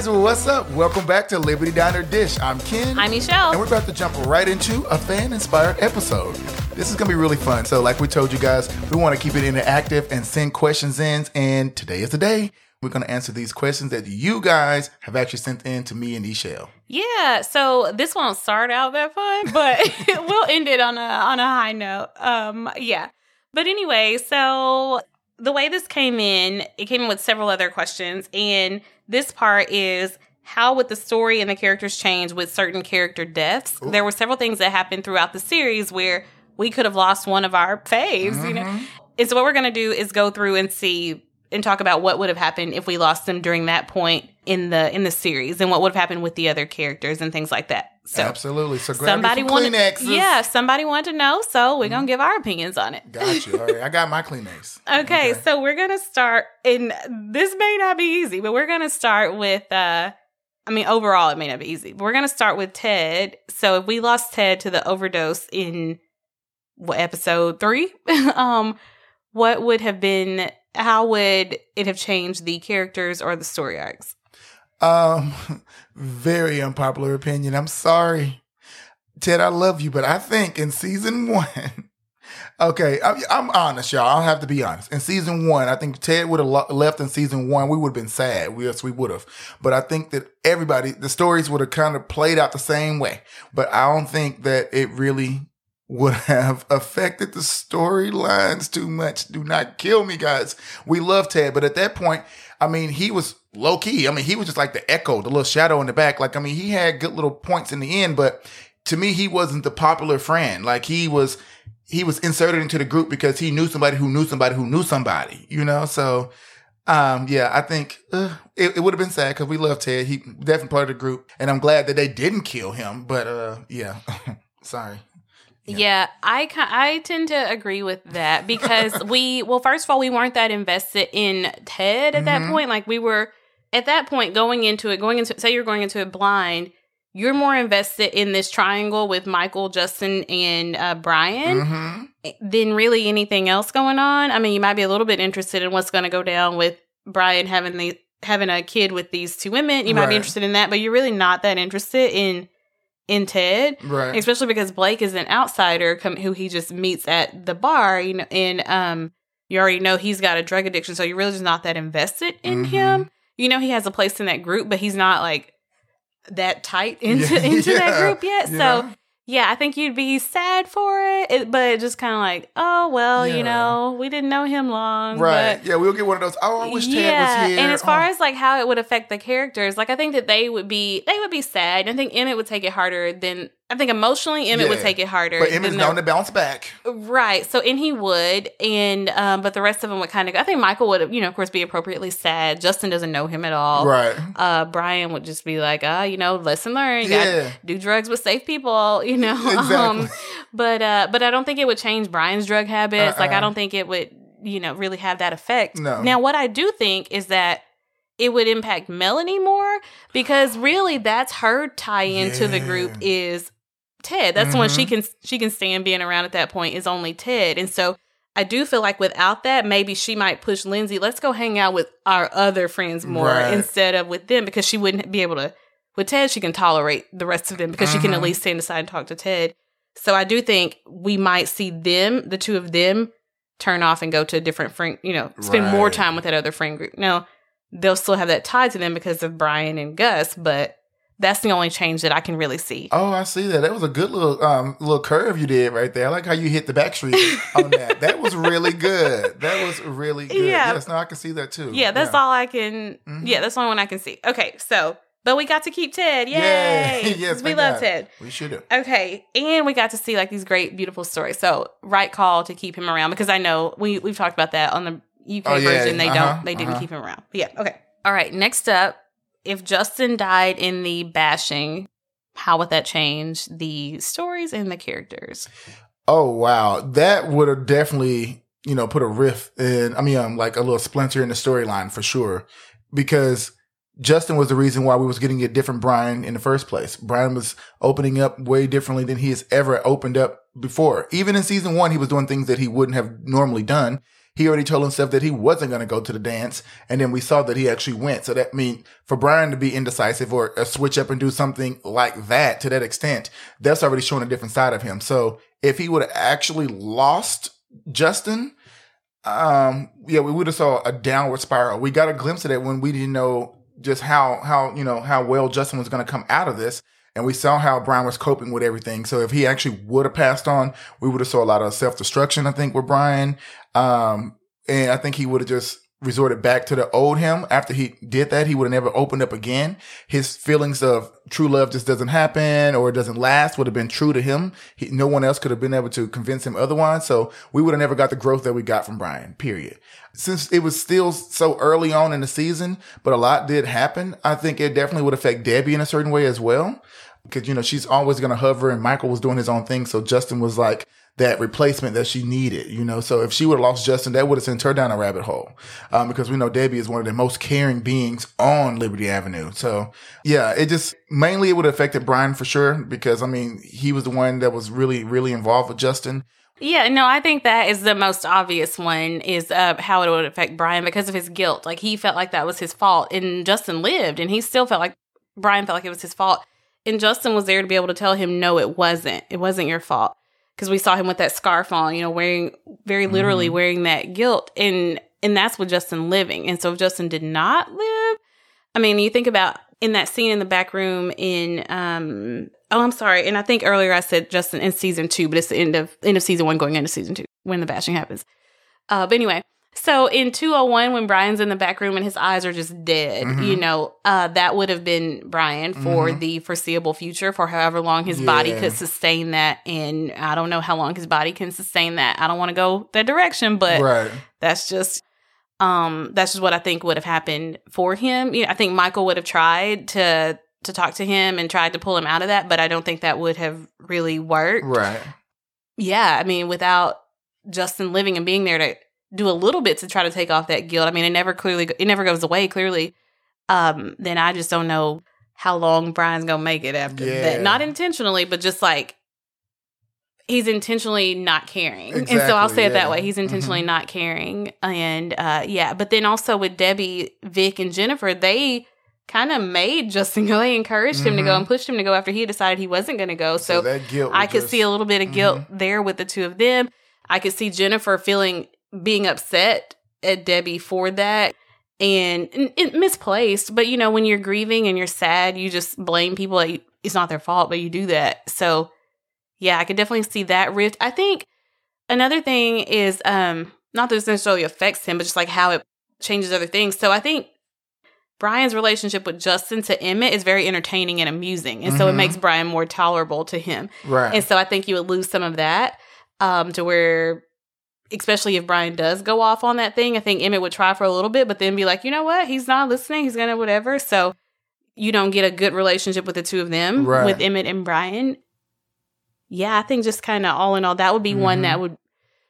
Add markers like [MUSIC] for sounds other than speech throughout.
guys, what's up? Welcome back to Liberty Diner Dish. I'm Ken. I'm Michelle. And we're about to jump right into a fan inspired episode. This is going to be really fun. So, like we told you guys, we want to keep it interactive and send questions in. And today is the day we're going to answer these questions that you guys have actually sent in to me and Michelle. Yeah, so this won't start out that fun, but [LAUGHS] we'll end it on a on a high note. Um, yeah. But anyway, so the way this came in, it came in with several other questions, and this part is how would the story and the characters change with certain character deaths? Ooh. There were several things that happened throughout the series where we could have lost one of our faves, mm-hmm. you know. Mm-hmm. And so what we're gonna do is go through and see and talk about what would have happened if we lost them during that point in the in the series and what would have happened with the other characters and things like that. So absolutely. So somebody wanted, Kleenexes. yeah, somebody wanted to know, so we're mm-hmm. gonna give our opinions on it. Got you. All right, I got my Kleenex. [LAUGHS] okay, okay, so we're gonna start, and this may not be easy, but we're gonna start with. uh I mean, overall, it may not be easy, but we're gonna start with Ted. So if we lost Ted to the overdose in what episode three, [LAUGHS] um, what would have been? How would it have changed the characters or the story arcs? Um, [LAUGHS] very unpopular opinion. I'm sorry. Ted, I love you, but I think in season [LAUGHS] one, okay, I, am honest, y'all. I'll have to be honest. In season one, I think Ted would have left in season one. We would have been sad. Yes, we would have. But I think that everybody, the stories would have kind of played out the same way. But I don't think that it really would have affected the storylines too much. Do not kill me, guys. We love Ted, but at that point, I mean, he was low key. I mean, he was just like the echo, the little shadow in the back. Like, I mean, he had good little points in the end, but to me, he wasn't the popular friend. Like, he was, he was inserted into the group because he knew somebody who knew somebody who knew somebody, you know? So, um, yeah, I think uh, it, it would have been sad because we love Ted. He definitely part of the group, and I'm glad that they didn't kill him. But uh, yeah, [LAUGHS] sorry. Yeah. yeah, I I tend to agree with that because [LAUGHS] we well first of all we weren't that invested in Ted at mm-hmm. that point like we were at that point going into it going into say you're going into it blind you're more invested in this triangle with Michael, Justin, and uh, Brian mm-hmm. than really anything else going on. I mean, you might be a little bit interested in what's going to go down with Brian having the having a kid with these two women. You might right. be interested in that, but you're really not that interested in in Ted, right? Especially because Blake is an outsider come, who he just meets at the bar, you know, and um, you already know he's got a drug addiction, so you're really just not that invested in mm-hmm. him. You know, he has a place in that group, but he's not like that tight into [LAUGHS] yeah. into yeah. that group yet. Yeah. So yeah, I think you'd be sad for it, it but just kind of like, oh well, yeah. you know, we didn't know him long, right? But, yeah, we'll get one of those. Oh, I wish yeah. Ted was here. And as far oh. as like how it would affect the characters, like I think that they would be they would be sad. I think Emmett would take it harder than I think emotionally Emmett yeah. would take it harder. But Emmett's known to bounce back. Right. So and he would. And um, but the rest of them would kind of I think Michael would, you know, of course, be appropriately sad. Justin doesn't know him at all. Right. Uh Brian would just be like, uh, you know, lesson learned. You yeah. do drugs with safe people, you know. [LAUGHS] Exactly. Um, but uh but I don't think it would change Brian's drug habits. Uh-uh. Like I uh-uh. don't think it would, you know, really have that effect. No. Now what I do think is that it would impact Melanie more because really that's her tie into yeah. the group is Ted. That's mm-hmm. the one she mm-hmm. can she can stand being around at that point is only Ted. And so I do feel like without that, maybe she might push Lindsay, let's go hang out with our other friends more right. instead of with them because she wouldn't be able to with Ted, she can tolerate the rest of them because mm-hmm. she can at mm-hmm. least stand aside and talk to Ted. So I do think we might see them, the two of them, turn off and go to a different friend, you know, spend right. more time with that other friend group. Now, they'll still have that tie to them because of Brian and Gus, but that's the only change that I can really see. Oh, I see that. That was a good little um little curve you did right there. I like how you hit the back street on that. [LAUGHS] That was really good. That was really good. Yeah. Yes, now I can see that too. Yeah, that's yeah. all I can. Mm-hmm. Yeah, that's the only one I can see. Okay, so but we got to keep Ted. Yay! Yay. [LAUGHS] yes, we love God. Ted. We should have. Okay, and we got to see like these great, beautiful stories. So right call to keep him around because I know we we've talked about that on the UK oh, yeah. version. They uh-huh. don't. They didn't uh-huh. keep him around. But yeah. Okay. All right. Next up, if Justin died in the bashing, how would that change the stories and the characters? Oh wow, that would have definitely you know put a riff in. I mean, um, like a little splinter in the storyline for sure, because Justin was the reason why we was getting a different Brian in the first place. Brian was opening up way differently than he has ever opened up before. Even in season one, he was doing things that he wouldn't have normally done. He already told himself that he wasn't going to go to the dance. And then we saw that he actually went. So that means for Brian to be indecisive or a switch up and do something like that to that extent, that's already showing a different side of him. So if he would have actually lost Justin, um, yeah, we would have saw a downward spiral. We got a glimpse of that when we didn't know just how, how, you know, how well Justin was going to come out of this. And we saw how Brian was coping with everything. So if he actually would have passed on, we would have saw a lot of self destruction, I think, with Brian, Um, and I think he would have just resorted back to the old him. After he did that, he would have never opened up again. His feelings of true love just doesn't happen or it doesn't last would have been true to him. He, no one else could have been able to convince him otherwise. So we would have never got the growth that we got from Brian, period. Since it was still so early on in the season, but a lot did happen, I think it definitely would affect Debbie in a certain way as well. Because, you know, she's always going to hover and Michael was doing his own thing. So Justin was like, that replacement that she needed, you know. So if she would have lost Justin, that would have sent her down a rabbit hole. Um, because we know Debbie is one of the most caring beings on Liberty Avenue. So yeah, it just mainly it would have affected Brian for sure, because I mean, he was the one that was really, really involved with Justin. Yeah, no, I think that is the most obvious one is uh, how it would affect Brian because of his guilt. Like he felt like that was his fault, and Justin lived, and he still felt like Brian felt like it was his fault, and Justin was there to be able to tell him, no, it wasn't. It wasn't your fault because we saw him with that scarf on, you know, wearing very literally mm-hmm. wearing that guilt, and and that's with Justin living. And so if Justin did not live, I mean, you think about in that scene in the back room in um oh I'm sorry, and I think earlier I said Justin in season two, but it's the end of end of season one going into season two when the bashing happens. Uh, but anyway, so in 201, when Brian's in the back room and his eyes are just dead, mm-hmm. you know, uh, that would have been Brian for mm-hmm. the foreseeable future, for however long his yeah. body could sustain that. And I don't know how long his body can sustain that. I don't want to go that direction, but right. that's just. Um, that's just what I think would have happened for him. You know, I think Michael would have tried to to talk to him and tried to pull him out of that, but I don't think that would have really worked. Right. Yeah, I mean, without Justin living and being there to do a little bit to try to take off that guilt. I mean, it never clearly it never goes away clearly. Um, then I just don't know how long Brian's gonna make it after yeah. that. Not intentionally, but just like he's intentionally not caring. Exactly, and so I'll say yeah. it that way. He's intentionally mm-hmm. not caring. And uh yeah, but then also with Debbie, Vic, and Jennifer, they kind of made Justin go. They encouraged him mm-hmm. to go and pushed him to go after he decided he wasn't going to go. So, so I could just, see a little bit of guilt mm-hmm. there with the two of them. I could see Jennifer feeling being upset at Debbie for that and, it misplaced. But you know, when you're grieving and you're sad, you just blame people. Like it's not their fault, but you do that. So yeah, I could definitely see that rift. I think another thing is um not that this necessarily affects him, but just like how it changes other things. So I think Brian's relationship with Justin to Emmett is very entertaining and amusing. And mm-hmm. so it mm-hmm. makes Brian more tolerable to him. Right. And so I think you would lose some of that um, to where especially if Brian does go off on that thing, I think Emmett would try for a little bit, but then be like, you know what? He's not listening. He's gonna whatever. So you don't get a good relationship with the two of them, right. with Emmett and Brian. Yeah, I think just kind of all in all, that would be mm-hmm. one that would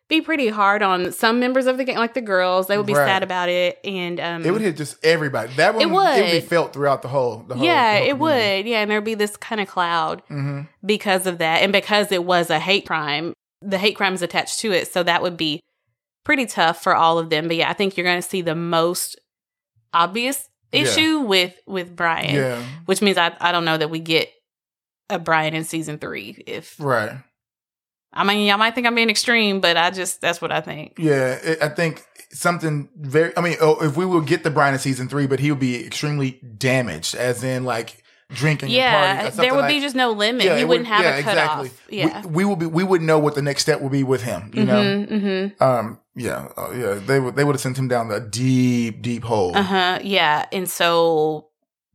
be pretty hard on some members of the gang, like the girls. They would be right. sad about it, and um, it would hit just everybody. That one, it would. It would be felt throughout the whole. The whole yeah, the whole it would. Yeah, and there'd be this kind of cloud mm-hmm. because of that, and because it was a hate crime the hate crimes attached to it. So that would be pretty tough for all of them. But yeah, I think you're going to see the most obvious issue yeah. with with Brian, yeah. which means I I don't know that we get a Brian in season three. If right, I mean, y'all might think I'm being extreme, but I just that's what I think. Yeah, it, I think something very. I mean, oh, if we will get the Brian in season three, but he'll be extremely damaged, as in like drinking. Yeah, there would like, be just no limit. Yeah, he wouldn't would, have yeah, a cutoff. Exactly. Yeah, we, we would be. We would know what the next step would be with him. You mm-hmm, know. Mm-hmm. Um. Yeah. Uh, yeah. They would. They would have sent him down a deep, deep hole. Uh huh. Yeah. And so.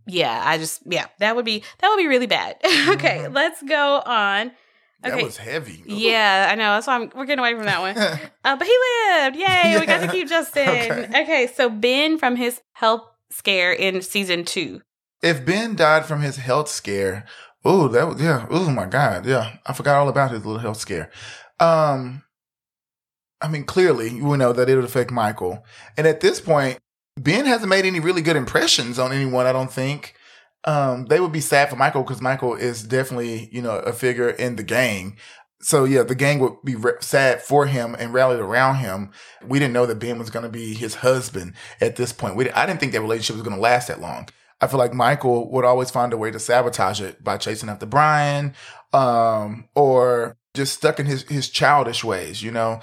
Yeah. I just. Yeah. That would be. That would be really bad. [LAUGHS] okay. Mm-hmm. Let's go on. Okay. That was heavy. Yeah, I know. That's why I'm, we're getting away from that one. [LAUGHS] uh, but he lived. [LAUGHS] Yay. Yeah. We got to keep Justin. Okay. okay. So Ben from his health scare in season two if Ben died from his health scare, oh, that was, yeah. Oh my God. Yeah. I forgot all about his little health scare. Um, I mean, clearly we know that it would affect Michael. And at this point, Ben hasn't made any really good impressions on anyone, I don't think. Um, they would be sad for Michael because Michael is definitely, you know, a figure in the gang. So yeah, the gang would be re- sad for him and rallied around him. We didn't know that Ben was going to be his husband at this point. We, I didn't think that relationship was going to last that long. I feel like Michael would always find a way to sabotage it by chasing after Brian, um, or just stuck in his, his childish ways, you know?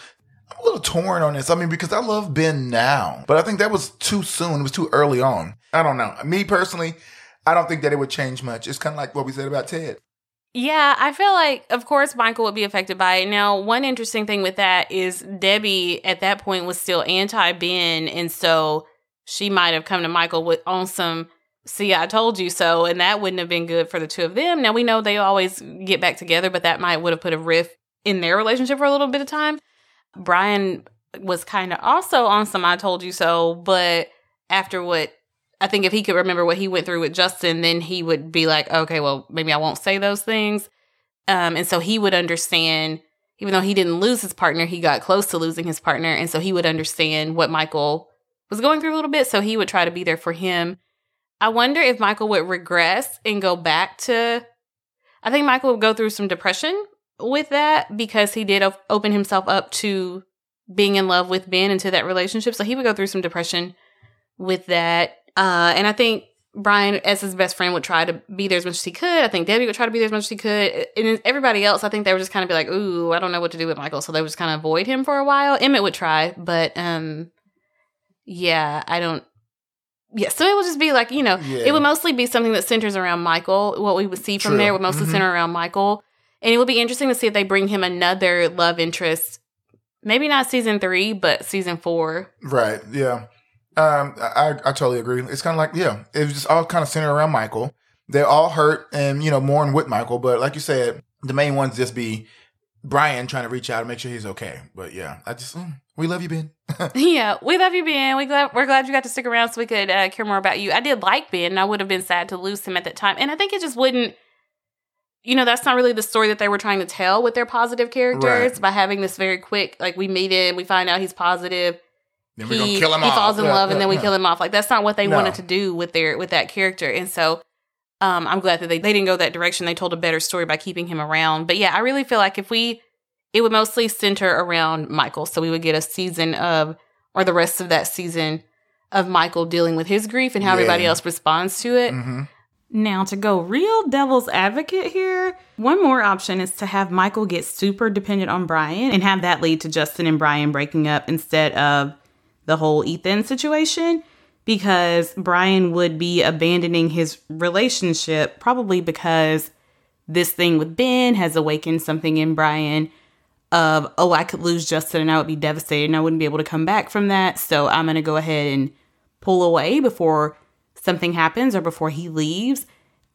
I'm a little torn on this. I mean, because I love Ben now, but I think that was too soon. It was too early on. I don't know. Me personally, I don't think that it would change much. It's kind of like what we said about Ted. Yeah, I feel like, of course, Michael would be affected by it. Now, one interesting thing with that is Debbie at that point was still anti Ben, and so she might have come to Michael with on some see, I told you so, and that wouldn't have been good for the two of them. Now we know they always get back together, but that might would have put a rift in their relationship for a little bit of time. Brian was kind of also on some I told you so, but after what I think if he could remember what he went through with Justin, then he would be like, okay, well, maybe I won't say those things. Um, and so he would understand, even though he didn't lose his partner, he got close to losing his partner. And so he would understand what Michael was going through a little bit. So he would try to be there for him I wonder if Michael would regress and go back to. I think Michael would go through some depression with that because he did open himself up to being in love with Ben into that relationship. So he would go through some depression with that. Uh, and I think Brian, as his best friend, would try to be there as much as he could. I think Debbie would try to be there as much as he could. And everybody else, I think they would just kind of be like, ooh, I don't know what to do with Michael. So they would just kind of avoid him for a while. Emmett would try, but um, yeah, I don't yeah, so it would just be like, you know, yeah. it would mostly be something that centers around Michael. What we would see from True. there would mostly mm-hmm. center around Michael. And it would be interesting to see if they bring him another love interest. Maybe not season three, but season four. Right. Yeah. Um, I, I totally agree. It's kind of like, yeah, it was just all kind of centered around Michael. They're all hurt and, you know, mourn with Michael. But like you said, the main ones just be Brian trying to reach out and make sure he's okay. But yeah, I just, mm, we love you, Ben. [LAUGHS] yeah, we love you, Ben. We glad we're glad you got to stick around so we could uh, care more about you. I did like Ben, and I would have been sad to lose him at that time. And I think it just wouldn't. You know, that's not really the story that they were trying to tell with their positive characters right. by having this very quick, like we meet him, we find out he's positive. Then we're he, gonna kill him he off. falls in yeah, love, yeah, and then we yeah. kill him off. Like that's not what they no. wanted to do with their with that character. And so, um, I'm glad that they they didn't go that direction. They told a better story by keeping him around. But yeah, I really feel like if we it would mostly center around Michael. So we would get a season of, or the rest of that season of Michael dealing with his grief and how yeah. everybody else responds to it. Mm-hmm. Now, to go real devil's advocate here, one more option is to have Michael get super dependent on Brian and have that lead to Justin and Brian breaking up instead of the whole Ethan situation because Brian would be abandoning his relationship probably because this thing with Ben has awakened something in Brian of, oh, I could lose Justin and I would be devastated and I wouldn't be able to come back from that. So I'm going to go ahead and pull away before something happens or before he leaves.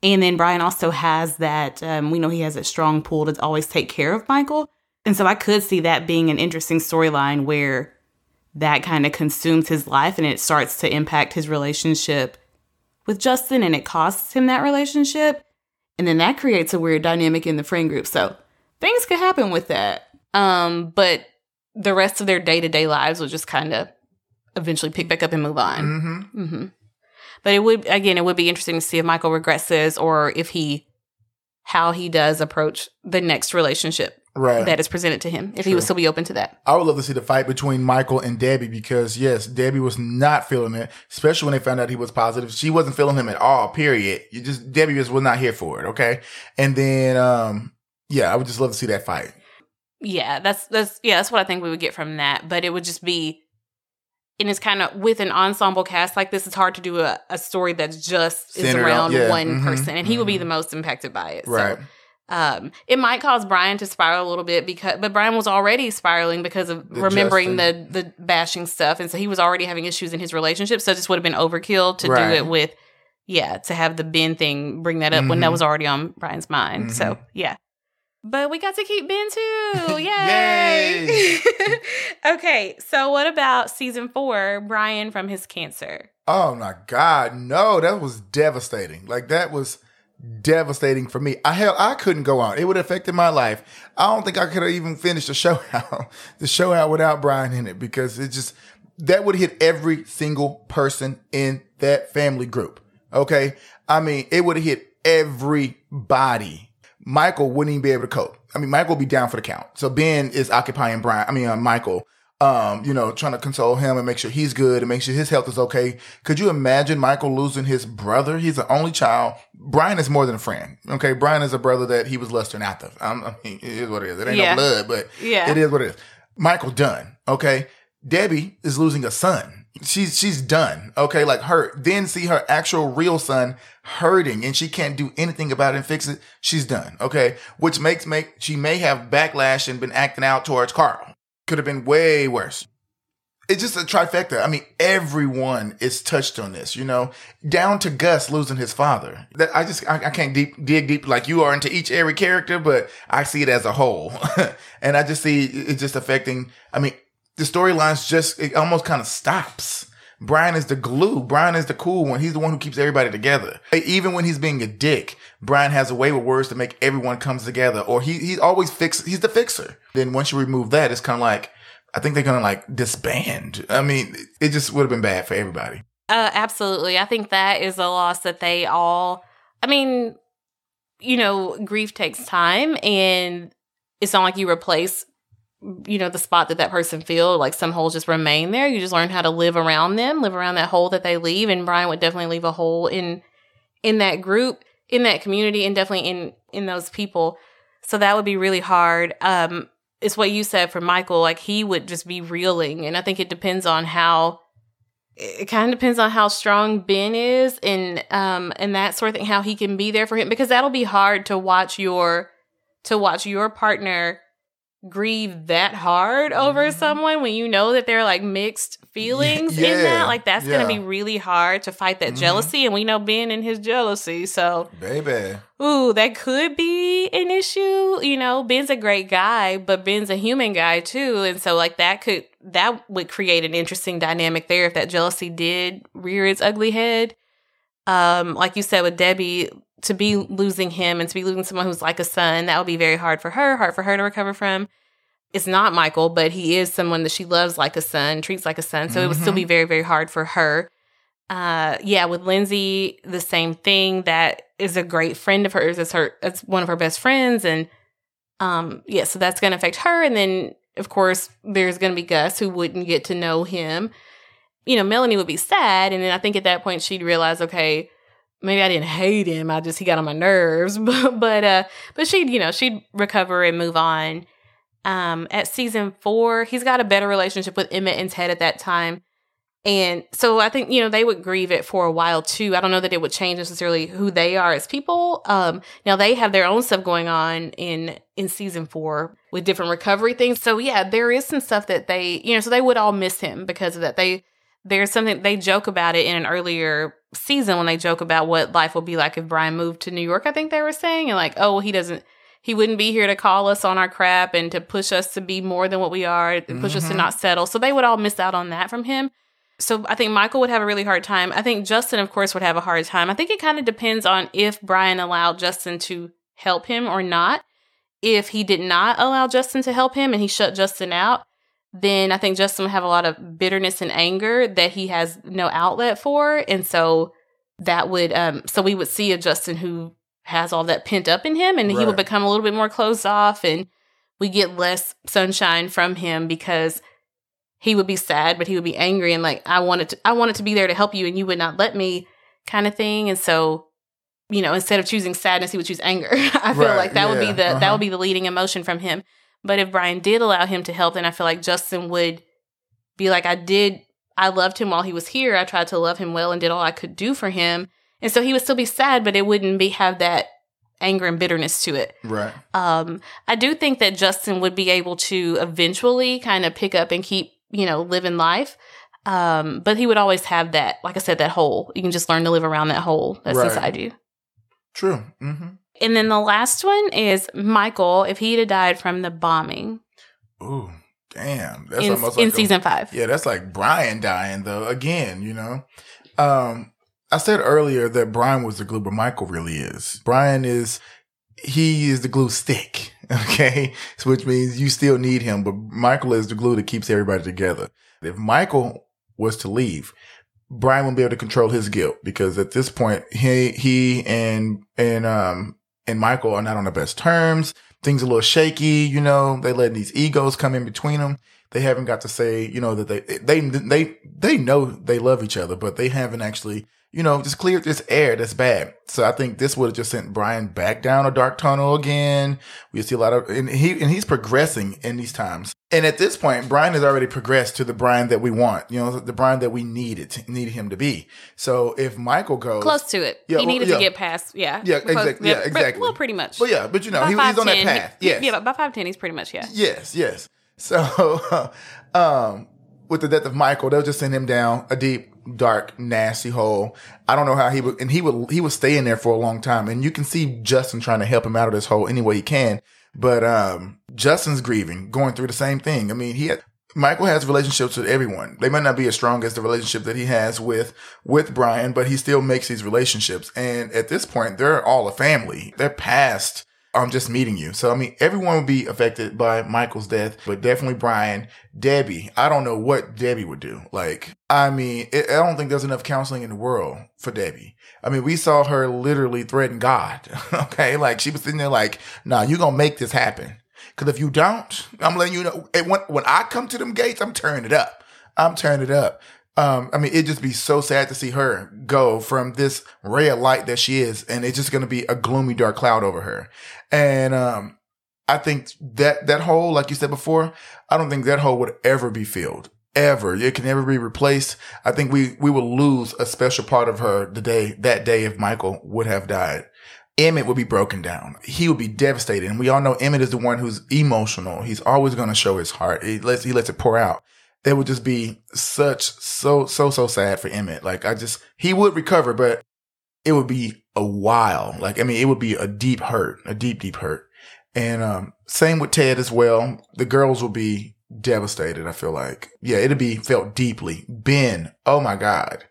And then Brian also has that, um, we know he has a strong pull to always take care of Michael. And so I could see that being an interesting storyline where that kind of consumes his life and it starts to impact his relationship with Justin and it costs him that relationship. And then that creates a weird dynamic in the friend group. So things could happen with that. Um, but the rest of their day to day lives will just kind of eventually pick back up and move on. Mm-hmm. Mm-hmm. But it would again, it would be interesting to see if Michael regresses or if he how he does approach the next relationship right. that is presented to him. If True. he would still be open to that. I would love to see the fight between Michael and Debbie because yes, Debbie was not feeling it, especially when they found out he was positive. She wasn't feeling him at all. Period. You just Debbie just was not here for it. Okay, and then um yeah, I would just love to see that fight yeah, that's that's yeah, that's what I think we would get from that. But it would just be and it's kind of with an ensemble cast like this, it's hard to do a, a story that's just Centered is around yeah. one mm-hmm. person, and he mm-hmm. will be the most impacted by it. Right. So, um, it might cause Brian to spiral a little bit because, but Brian was already spiraling because of the remembering Justin. the the bashing stuff, and so he was already having issues in his relationship. So this would have been overkill to right. do it with, yeah, to have the Ben thing bring that up mm-hmm. when that mm-hmm. was already on Brian's mind. So mm-hmm. yeah, but we got to keep Ben too. [LAUGHS] Yay! Yay! [LAUGHS] okay, so what about season four, Brian from his cancer? Oh my God, no, that was devastating. Like that was devastating for me. I hell, I couldn't go on. It would have affected my life. I don't think I could have even finished the show [LAUGHS] out, the show out without Brian in it because it just that would hit every single person in that family group. Okay, I mean, it would have hit everybody Michael wouldn't even be able to cope. I mean, Michael would be down for the count. So Ben is occupying Brian. I mean, uh, Michael. Um, you know, trying to console him and make sure he's good and make sure his health is okay. Could you imagine Michael losing his brother? He's the only child. Brian is more than a friend. Okay. Brian is a brother that he was lusting after. I'm, I mean, it is what it is. It ain't Yeah. no blood, but Yeah. it is what it is. Michael done. Okay. Debbie is losing a son. She's she's done. Okay, like her. Then see her actual real son hurting, and she can't do anything about it and fix it. She's done. Okay, which makes make she may have backlash and been acting out towards Carl. Could have been way worse. It's just a trifecta. I mean, everyone is touched on this. You know, down to Gus losing his father. That I just I, I can't deep dig deep like you are into each every character, but I see it as a whole, [LAUGHS] and I just see it just affecting. I mean, the storylines just it almost kind of stops. Brian is the glue. Brian is the cool one. He's the one who keeps everybody together. Even when he's being a dick, Brian has a way with words to make everyone comes together. Or he he always fix. He's the fixer. Then once you remove that, it's kind of like I think they're gonna like disband. I mean, it just would have been bad for everybody. Uh, absolutely. I think that is a loss that they all, I mean, you know, grief takes time and it's not like you replace, you know, the spot that that person filled. Like some holes just remain there. You just learn how to live around them, live around that hole that they leave. And Brian would definitely leave a hole in, in that group, in that community, and definitely in, in those people. So that would be really hard. Um, it's what you said for Michael. Like he would just be reeling. And I think it depends on how, it kind of depends on how strong Ben is and um and that sort of thing how he can be there for him because that'll be hard to watch your to watch your partner grieve that hard over Mhm. someone when you know that there are like mixed feelings in that like that's yeah. gonna be really hard to fight that Mhm. jealousy and we know Ben and his jealousy so Baby. ooh that could be an issue you know Ben's a great guy but Ben's a human guy too and so like that could that would create an interesting dynamic there if that jealousy did rear its ugly head um like you said with Debbie to be losing him and to be losing someone who's like a son that would be very hard for her hard for her to recover from. It's not Michael but he is someone that she loves like a son treats like a son so it would still be very very hard for her. Uh yeah with Lindsay the same thing. That is a great friend of hers. It's her it's one of her best friends and um yeah so that's going to affect her. And then of course there's going to be Gus who wouldn't get to know him. You know Melanie would be sad and then I think at that point she'd realize okay maybe I didn't hate him I just he got on my nerves [LAUGHS] but but uh but she'd you know she'd recover and move on um at season 4 he's got a better relationship with Emmett and Ted at that time and so I think, you know, they would grieve it for a while too. I don't know that it would change necessarily who they are as people. Um, now they have their own stuff going on in, in season four with different recovery things. So yeah, there is some stuff that they, you know, so they would all miss him because of that. They, there's something they joke about it in an earlier season when they joke about what life would be like if Brian moved to New York. I think they were saying, and like, oh, well, he doesn't, he wouldn't be here to call us on our crap and to push us to be more than what we are, push us to Mhm. not settle. So they would all miss out on that from him. So I think Michael would have a really hard time. I think Justin, of course, would have a hard time. I think it kind of depends on if Brian allowed Justin to help him or not. If he did not allow Justin to help him and he shut Justin out, then I think Justin would have a lot of bitterness and anger that he has no outlet for. And so that would, um, so we would see a Justin who has all that pent up in him and he would become a little bit more closed off and we get less sunshine from him because he would be sad, but he would be angry and like, I wanted to, I wanted to be there to help you and you would not let me kind of thing. And so, you know, instead of choosing sadness, he would choose anger. [LAUGHS] I feel Right, like that would be the, that uh-huh. would be the leading emotion from him. But if Brian did allow him to help, then I feel like Justin would be like, I did, I loved him while he was here. I tried to love him well and did all I could do for him. And so he would still be sad, but it wouldn't be have that anger and bitterness to it. Right. Um, I do think that Justin would be able to eventually kind of pick up and keep, you know, living life. Um, but he would always have that, like I said, that hole. You can just learn to live around that hole that's Right. inside you. True. Mm-hmm. And then the last one is Michael, if he'd have died from the bombing Ooh, damn. That's in, almost in like a- season five. Yeah, that's like Brian dying though. Again, you know. Um, I said earlier that Brian was the glue, but Michael really is. Brian is he is the glue stick. [LAUGHS] Okay. So which means you still need him, but Michael is the glue that keeps everybody together. If Michael was to leave, Brian wouldn't be able to control his guilt because at this point he he and and um and Michael are not on the best terms. Things a little shaky, you know, they letting these egos come in between them. They haven't got to say, you know, that they, they, they, they know they love each other, but they haven't actually you know, just cleared this air that's bad. So I think this would have just sent Brian back down a dark tunnel again. We see a lot of, and he, and he's progressing in these times. And at this point, Brian has already progressed to the Brian that we want, you know, the Brian that we needed, needed him to be. So if Michael goes close to it, yeah, he needed yeah. to get past, yeah. Yeah, exactly. Yeah, exactly. Well, pretty much. Well, yeah, but you know, he, he's on that path. He, yes. Yeah, by 5'10, he's pretty much, yeah. Yes, yes. So, [LAUGHS] um, with the death of Michael, they'll just send him down a deep dark, nasty hole. I don't know how he would, and he would, he was staying there for a long time. And you can see Justin trying to help him out of this hole any way he can. But, um, Justin's grieving, going through the same thing. I mean, he had, Michael has relationships with everyone. They might not be as strong as the relationship that he has with, with Brian, but he still makes these relationships. And at this point, they're all a family. They're past I'm just meeting you. So, I mean, everyone would be affected by Michael's death, but definitely Brian, Debbie. I don't know what Debbie would do. Like, I mean, it, I don't think there's enough counseling in the world for Debbie. I mean, we saw her literally threaten God. [LAUGHS] okay. Like she was sitting there like, nah, you're going to make this happen. Cause if you don't, I'm letting you know, when, when I come to them gates, I'm turning it up. I'm turning it up. Um, I mean, it'd just be so sad to see her go from this ray of light that she is, and it's just going to be a gloomy, dark cloud over her. And, um, I think that, that hole, like you said before, I don't think that hole would ever be filled. Ever. It can never be replaced. I think we, we will lose a special part of her the day, that day if Michael would have died. Emmett would be broken down. He would be devastated. And we all know Emmett is the one who's emotional. He's always going to show his heart. He lets, he lets it pour out it would just be such so so so sad for Emmett. Like I just he would recover, but it would be a while. Like I mean, it would be a deep hurt, a deep deep hurt. And um, same with Ted as well. The girls will be devastated. I feel like yeah, it'll be felt deeply. Ben, oh my god.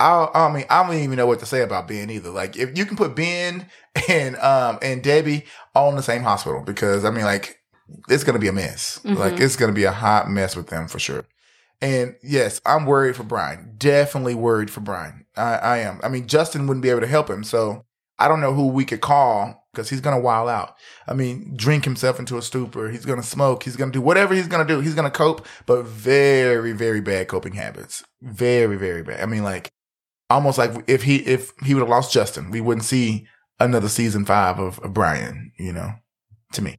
I, I mean, I don't even know what to say about Ben either. Like, if you can put Ben [LAUGHS] and um and Debbie all in the same hospital, because I mean, like, it's gonna be a mess. Mm-hmm. Like, it's gonna be a hot mess with them for sure. And yes, I'm worried for Brian. Definitely worried for Brian. I, I am. I mean, Justin wouldn't be able to help him. So I don't know who we could call because he's going to wild out. I mean, drink himself into a stupor. He's going to smoke. He's going to do whatever he's going to do. He's going to cope, but very, very bad coping habits. Very, very bad. I mean, like almost like if he, if he would have lost Justin, we wouldn't see another season five of, of Brian, you know, to me.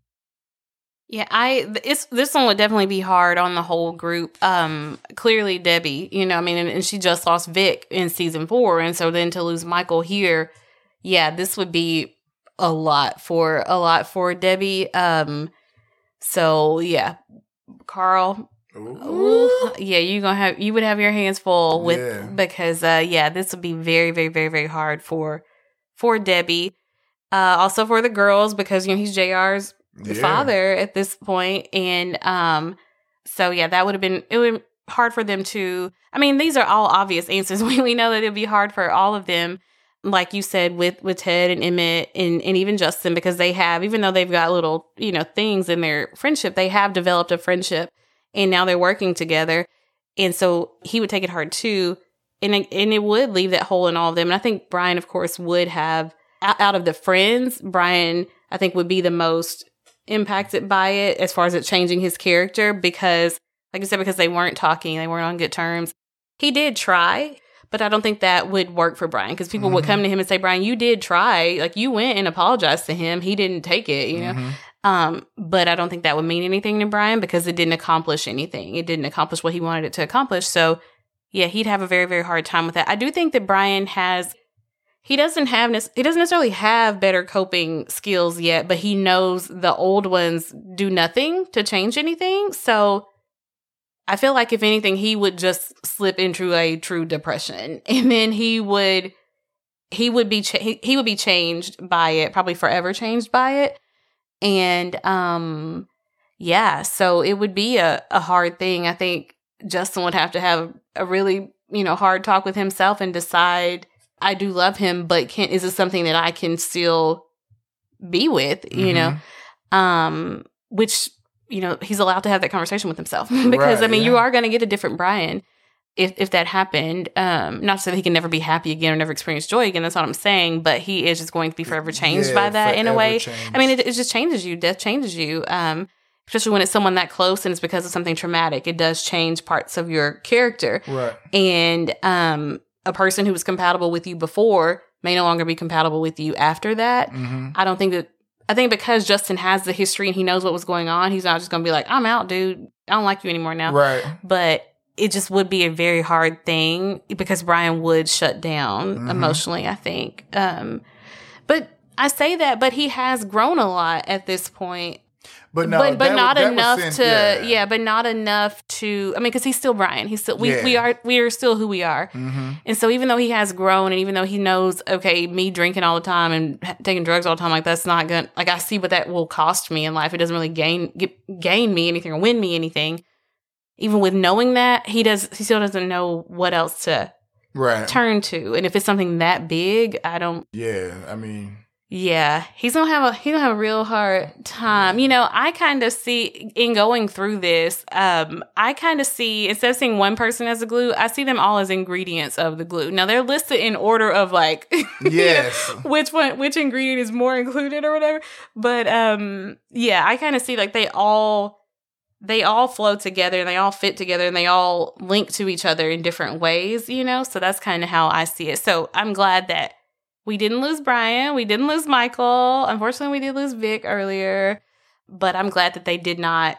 Yeah, I it's this one would definitely be hard on the whole group. Um clearly Debbie, you know, I mean and, and, she just lost Vic in season 4 and so then to lose Michael here, yeah, this would be a lot for a lot for Debbie. Um so yeah, Carl Ooh. yeah, you gonna have you would have your hands full with yeah. because uh yeah, this would be very very very very hard for for Debbie. Uh also for the girls because you know he's JR's yeah. father at this point and um so yeah that would have been it would hard for them to i mean these are all obvious answers [LAUGHS] we, we know that it'd be hard for all of them like you said with with ted and emmett and, and even justin because they have even though they've got little you know things in their friendship they have developed a friendship and now they're working together and so he would take it hard too and and it would leave that hole in all of them and i think brian of course would have out of the friends brian i think would be the most impacted by it as far as it changing his character because, like I said, because they weren't talking, they weren't on good terms. He did try, but I don't think that would work for Brian because people mm-hmm. would come to him and say, Brian, you did try. Like you went and apologized to him. He didn't take it, you know? Mm-hmm. Um, but I don't think that would mean anything to Brian because it didn't accomplish anything. It didn't accomplish what he wanted it to accomplish. So, yeah, he'd have a very, very hard time with that. I do think that Brian has he doesn't have he doesn't necessarily have better coping skills yet, but he knows the old ones do nothing to change anything. So I feel like if anything, he would just slip into a true depression, [LAUGHS] and then he would he would be cha- he would be changed by it, probably forever changed by it, and um yeah, so it would be a a hard thing. I think Justin would have to have a really you know hard talk with himself and decide I do love him, but can is this something that I can still be with? You mm-hmm. know, um, which you know he's allowed to have that conversation with himself [LAUGHS] because right, I mean yeah. you are going to get a different Brian. if if that happened. Um, not to say that he can never be happy again or never experience joy again. That's not what I'm saying. But he is just going to be forever changed Yeah, by that in a way. changed. I mean, it, it just changes you. Death changes you. Um, especially when it's someone that close and it's because of something traumatic. It does change parts of your character. right. And um, a person who was compatible with you before may no longer be compatible with you after that. hmm I don't think that. I think because Justin has the history and he knows what was going on, he's not just going to be like, "I'm out, dude. I don't like you anymore now." Right. But it just would be a very hard thing because Brian would shut down Mhm. emotionally. I think. Um, but I say that, but he has grown a lot at this point But no, but but that not that enough sent- to yeah. but not enough to I mean because he's still Brian he's still we, we are we are still who we are Mhm. and so even though he has grown and even though he knows okay me drinking all the time and taking drugs all the time like that's not gonna like I see what that will cost me in life it doesn't really gain get, gain me anything or win me anything even with knowing that he does he still doesn't know what else to Right. turn to and if it's something that big I don't Yeah. I mean, yeah, he's gonna have a he's gonna have a real hard time. You know, I kind of see in going through this, um, I kind of see instead of seeing one person as a glue, I see them all as ingredients of the glue. Now they're listed in order of like you [LAUGHS] know, yes. which one which ingredient is more included or whatever. But um yeah, I kind of see like they all they all flow together and they all fit together and they all link to each other in different ways, you know? So that's kind of how I see it. So I'm glad that we didn't lose Brian, we didn't lose Michael. Unfortunately, we did lose Vic earlier, but I'm glad that they did not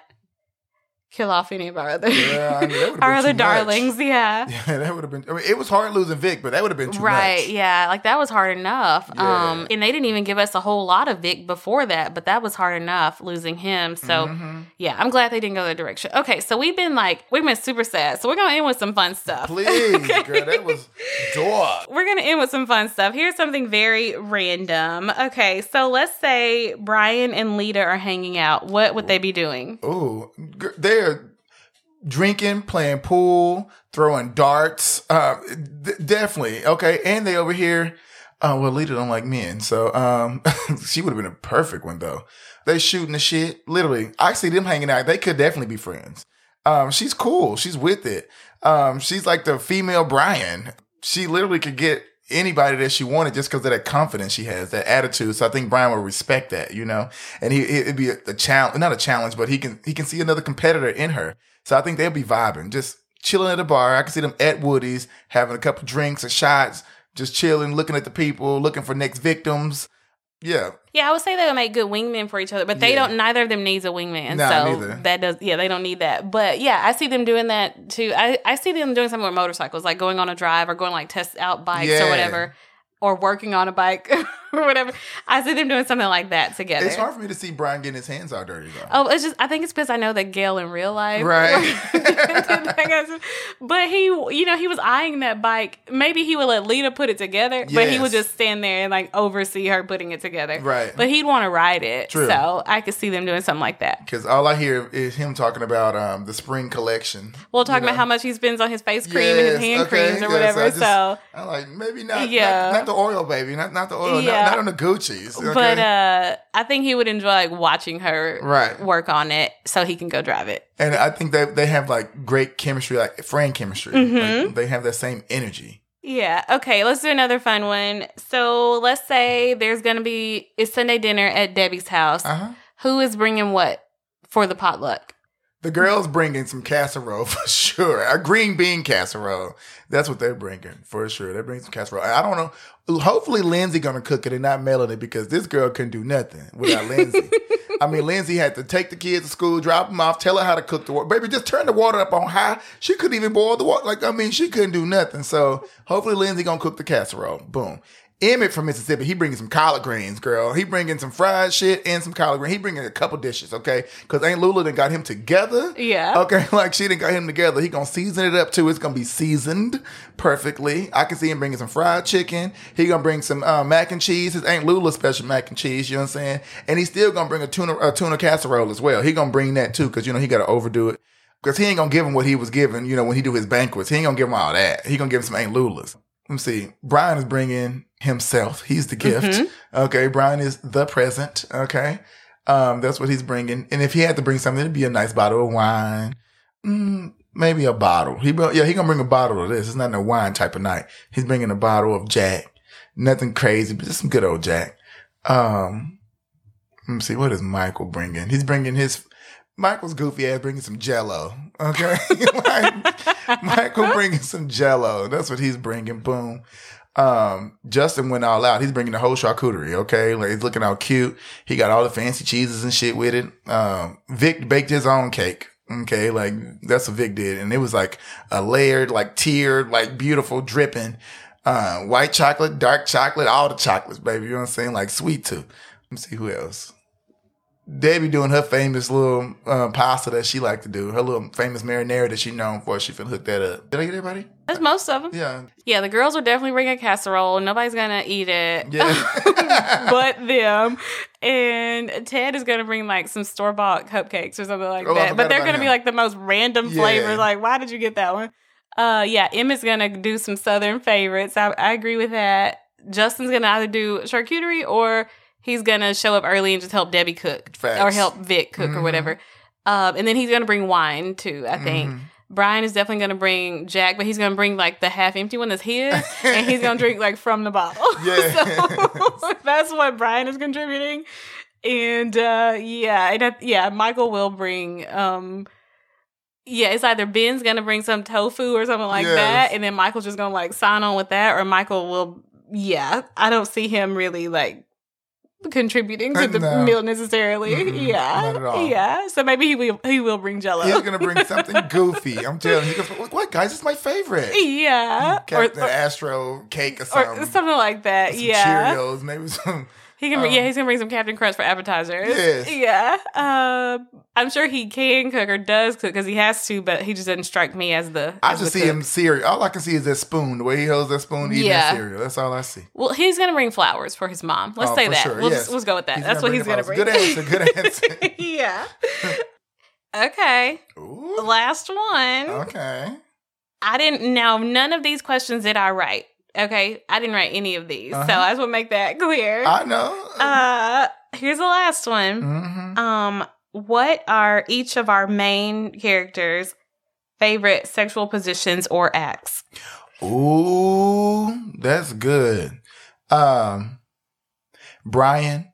kill off any of our other Yeah, I mean, [LAUGHS] our other much. darlings, yeah. [LAUGHS] Yeah, that would have been. I mean, it was hard losing Vic, but that would have been too right much. yeah like that was hard enough Yeah. um and they didn't even give us a whole lot of vic before that but that was hard enough losing him so Mhm. yeah i'm glad they didn't go that direction okay so we've been like we've been super sad so we're gonna end with some fun stuff please, Okay. [LAUGHS] girl, that was dog. we're gonna end with some fun stuff here's something very random okay so let's say brian and lita are hanging out what would they be doing Oh, gr- they're drinking, playing pool, throwing darts. Uh, d- definitely okay. And they over here. Uh, well, Lita don't like men, so um, [LAUGHS] she would have been a perfect one though. They shooting the shit. Literally, I see them hanging out. They could definitely be friends. Um, she's cool. She's with it. Um, she's like the female Brian. She literally could get anybody that she wanted just because of that confidence she has, that attitude. So I think Brian would respect that, you know. And he it'd be a, a challenge, not a challenge, but he can he can see another competitor in her. So I think they'll be vibing, just chilling at a bar. I can see them at Woody's having a couple drinks or shots, just chilling, looking at the people, looking for next victims. Yeah, yeah i would say they would make good wingmen for each other but they Yeah. don't neither of them needs a wingman Nah, so neither. that does yeah they don't need that but yeah i see them doing that too i, I see them doing something with motorcycles like going on a drive or going like test out bikes Yeah. or whatever or working on a bike [LAUGHS] or [LAUGHS] whatever i see them doing something like that together it's hard for me to see Brian getting his hands out dirty though. Oh, it's just I think it's because I know that Gale in real life, Right. [LAUGHS] but he, you know, he was eyeing that bike. Maybe he would let Lita put it together, but he would just stand there and like oversee her putting it together. Right. But he'd want to ride it, True. so I could see them doing something like that. Because all I hear is him talking about um, the spring collection. We'll talk You know? about how much he spends on his face cream and his hand okay, creams or yes, whatever. I just- so, I'm like, maybe not, Yeah. not, not the oil, baby, not not the oil, Yeah. not, not on the Gucci's. Okay? but uh, I think he would enjoy like watching her Right. work on it, so he can go drive it. and I think they they have like great chemistry, like friend chemistry. Mhm. Like, they have that same energy. Yeah. Okay. Let's do another fun one. So let's say there's gonna be it's Sunday dinner at Debbie's house. Uh huh. Who is bringing what for the potluck? The girls bringing some casserole [LAUGHS] for sure. A green bean casserole. That's what they're bringing for sure. They bring some casserole. I don't know. Hopefully, Lindsay gonna cook it and not Melanie because this girl couldn't do nothing without [LAUGHS] Lindsay. I mean, Lindsay had to take the kids to school, drop them off, tell her how to cook the water. Baby, just turn the water up on high. She couldn't even boil the water. Like, I mean, she couldn't do nothing. So hopefully, Lindsay gonna cook the casserole. Boom. Emmett from Mississippi, he bringing some collard greens, girl. He bringing some fried shit and some collard greens. He bringing a couple dishes, okay? Because Aunt Lula done got him together. Yeah. Okay, [LAUGHS] like she didn't got him together. He gonna season it up too. It's gonna be seasoned perfectly. I can see him bringing some fried chicken. He gonna bring some uh, mac and cheese. His Aunt Lula special mac and cheese. You know what I'm saying? And he's still gonna bring a tuna a tuna casserole as well. He gonna bring that too because you know he gotta overdo it. Because he ain't gonna give him what he was given, you know, when he do his banquets. He ain't gonna give him all that. He gonna give him some Aunt Lula's. Let me see. Brian is bringing himself. He's the gift. Mhm. Okay. Brian is the present. Okay. Um, that's what he's bringing. And if he had to bring something, it'd be a nice bottle of wine. mm, maybe a bottle. He yeah, he gonna bring a bottle of this. It's not a wine type of night. He's bringing a bottle of Jack. Nothing crazy, but just some good old Jack. Um, let me see. What is Michael bringing? He's bringing his Michael's goofy ass bringing some Jello. Okay, [LAUGHS] like, Michael bringing some Jello. That's what he's bringing. Boom. Um, Justin went all out. He's bringing the whole charcuterie. Okay, like he's looking all cute. He got all the fancy cheeses and shit with it. Um, Vic baked his own cake. Okay, like that's what Vic did, and it was like a layered, like tiered, like beautiful dripping, uh, white chocolate, dark chocolate, all the chocolates, baby. You know what I'm saying? Like sweet too. Let me see who else. Debbie doing her famous little uh, pasta that she like to do, her little famous marinara that she known for. She finna hook that up. Did I get everybody? That's most of them. Yeah. Yeah, the girls are definitely bringing a casserole. Nobody's gonna eat it. Yeah. [LAUGHS] but them. And Ted is gonna bring like some store bought cupcakes or something like Oh, that. But they're gonna be like the most random Yeah. flavors. Like, why did you get that one? Uh yeah, Emmett's gonna do some southern favorites. I, I agree with that. Justin's gonna either do charcuterie or he's gonna show up early and just help Debbie cook. Facts. Or help Vic cook Mhm. or whatever. Um, and then he's gonna bring wine too, I think. Mhm. Brian is definitely gonna bring Jack, but he's gonna bring like the half empty one that's his, and he's gonna drink like from the bottle. [LAUGHS] Yeah. so [LAUGHS] that's what Brian is contributing, and uh, yeah, and I, yeah, Michael will bring. um yeah, it's either Ben's gonna bring some tofu or something like Yes. that, and then Michael's just gonna like sign on with that, or Michael will. Yeah, I don't see him really like contributing to uh, the No. meal necessarily. Mm-mm, [LAUGHS] yeah, not at all. yeah. So maybe he will. He will bring Jello. He's gonna bring something [LAUGHS] goofy. I'm telling you. He goes, what guys? It's my favorite. Yeah, or, Captain or, Astro cake or or something. something like that. yeah, Cheerios, maybe some. He can. bring yeah, um, he's gonna bring some Captain Crunch for appetizers. Yes. [LAUGHS] Yeah. Uh, I'm sure he can cook or does cook because he has to, but he just doesn't strike me as the. I as just the see cook. him cereal. All I can see is that spoon. The way he holds that spoon, eating Yeah. that cereal. That's all I see. Well, he's gonna bring flowers for his mom. Let's Oh, say that. sure, We'll yes. just let's go with that. He's That's what he's gonna bring. Good answer, good [LAUGHS] answer. yeah. [LAUGHS] okay. Ooh, Last one. okay. I didn't. Now, none of these questions did I write. Okay, I didn't write any of these, so Uh-huh. I just want to make that [LAUGHS] clear. I know. Uh, here's the last one. hmm Um, what are each of our main characters' favorite sexual positions or acts? Ooh, that's good. Um, Brian,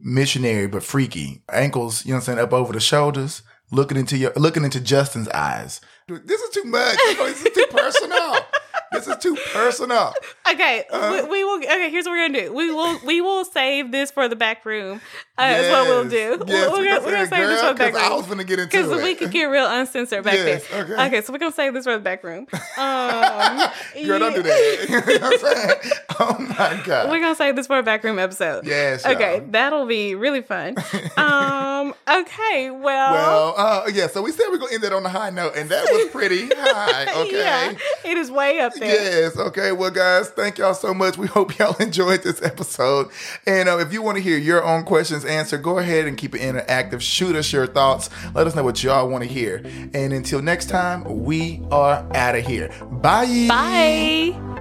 missionary but freaky, ankles. You know what I'm saying, up over the shoulders, looking into your, looking into Justin's eyes. Dude, This is too much. this is too personal. [LAUGHS] This is too personal. Okay, Uh, we, we will. Okay, here's what we're gonna do. We will. We will save this for the back room. Uh, That's what we'll do. Yes, we're, we're gonna say, save this for the back 'cause I was gonna get into because it. we could get real uncensored back Yes, there. okay. Okay, so we're gonna save this for the back room. [LAUGHS] Um, Girl, don't do that. [LAUGHS] you know I'm saying? Oh my god. We're gonna save this for a back room episode. yes. Okay, y'all. that'll be really fun. Um. [LAUGHS] Okay. Well. Well, uh, yeah. So we said we're gonna end that on a high note, and that was pretty high. Okay. Yeah, it is way up there. Yes. Okay. Well, guys, thank y'all so much. We hope y'all enjoyed this episode. And uh, if you want to hear your own answered, go ahead and keep it interactive. Shoot us your thoughts. Let us know what y'all want to hear. And until next time, we are out of here. Bye. Bye.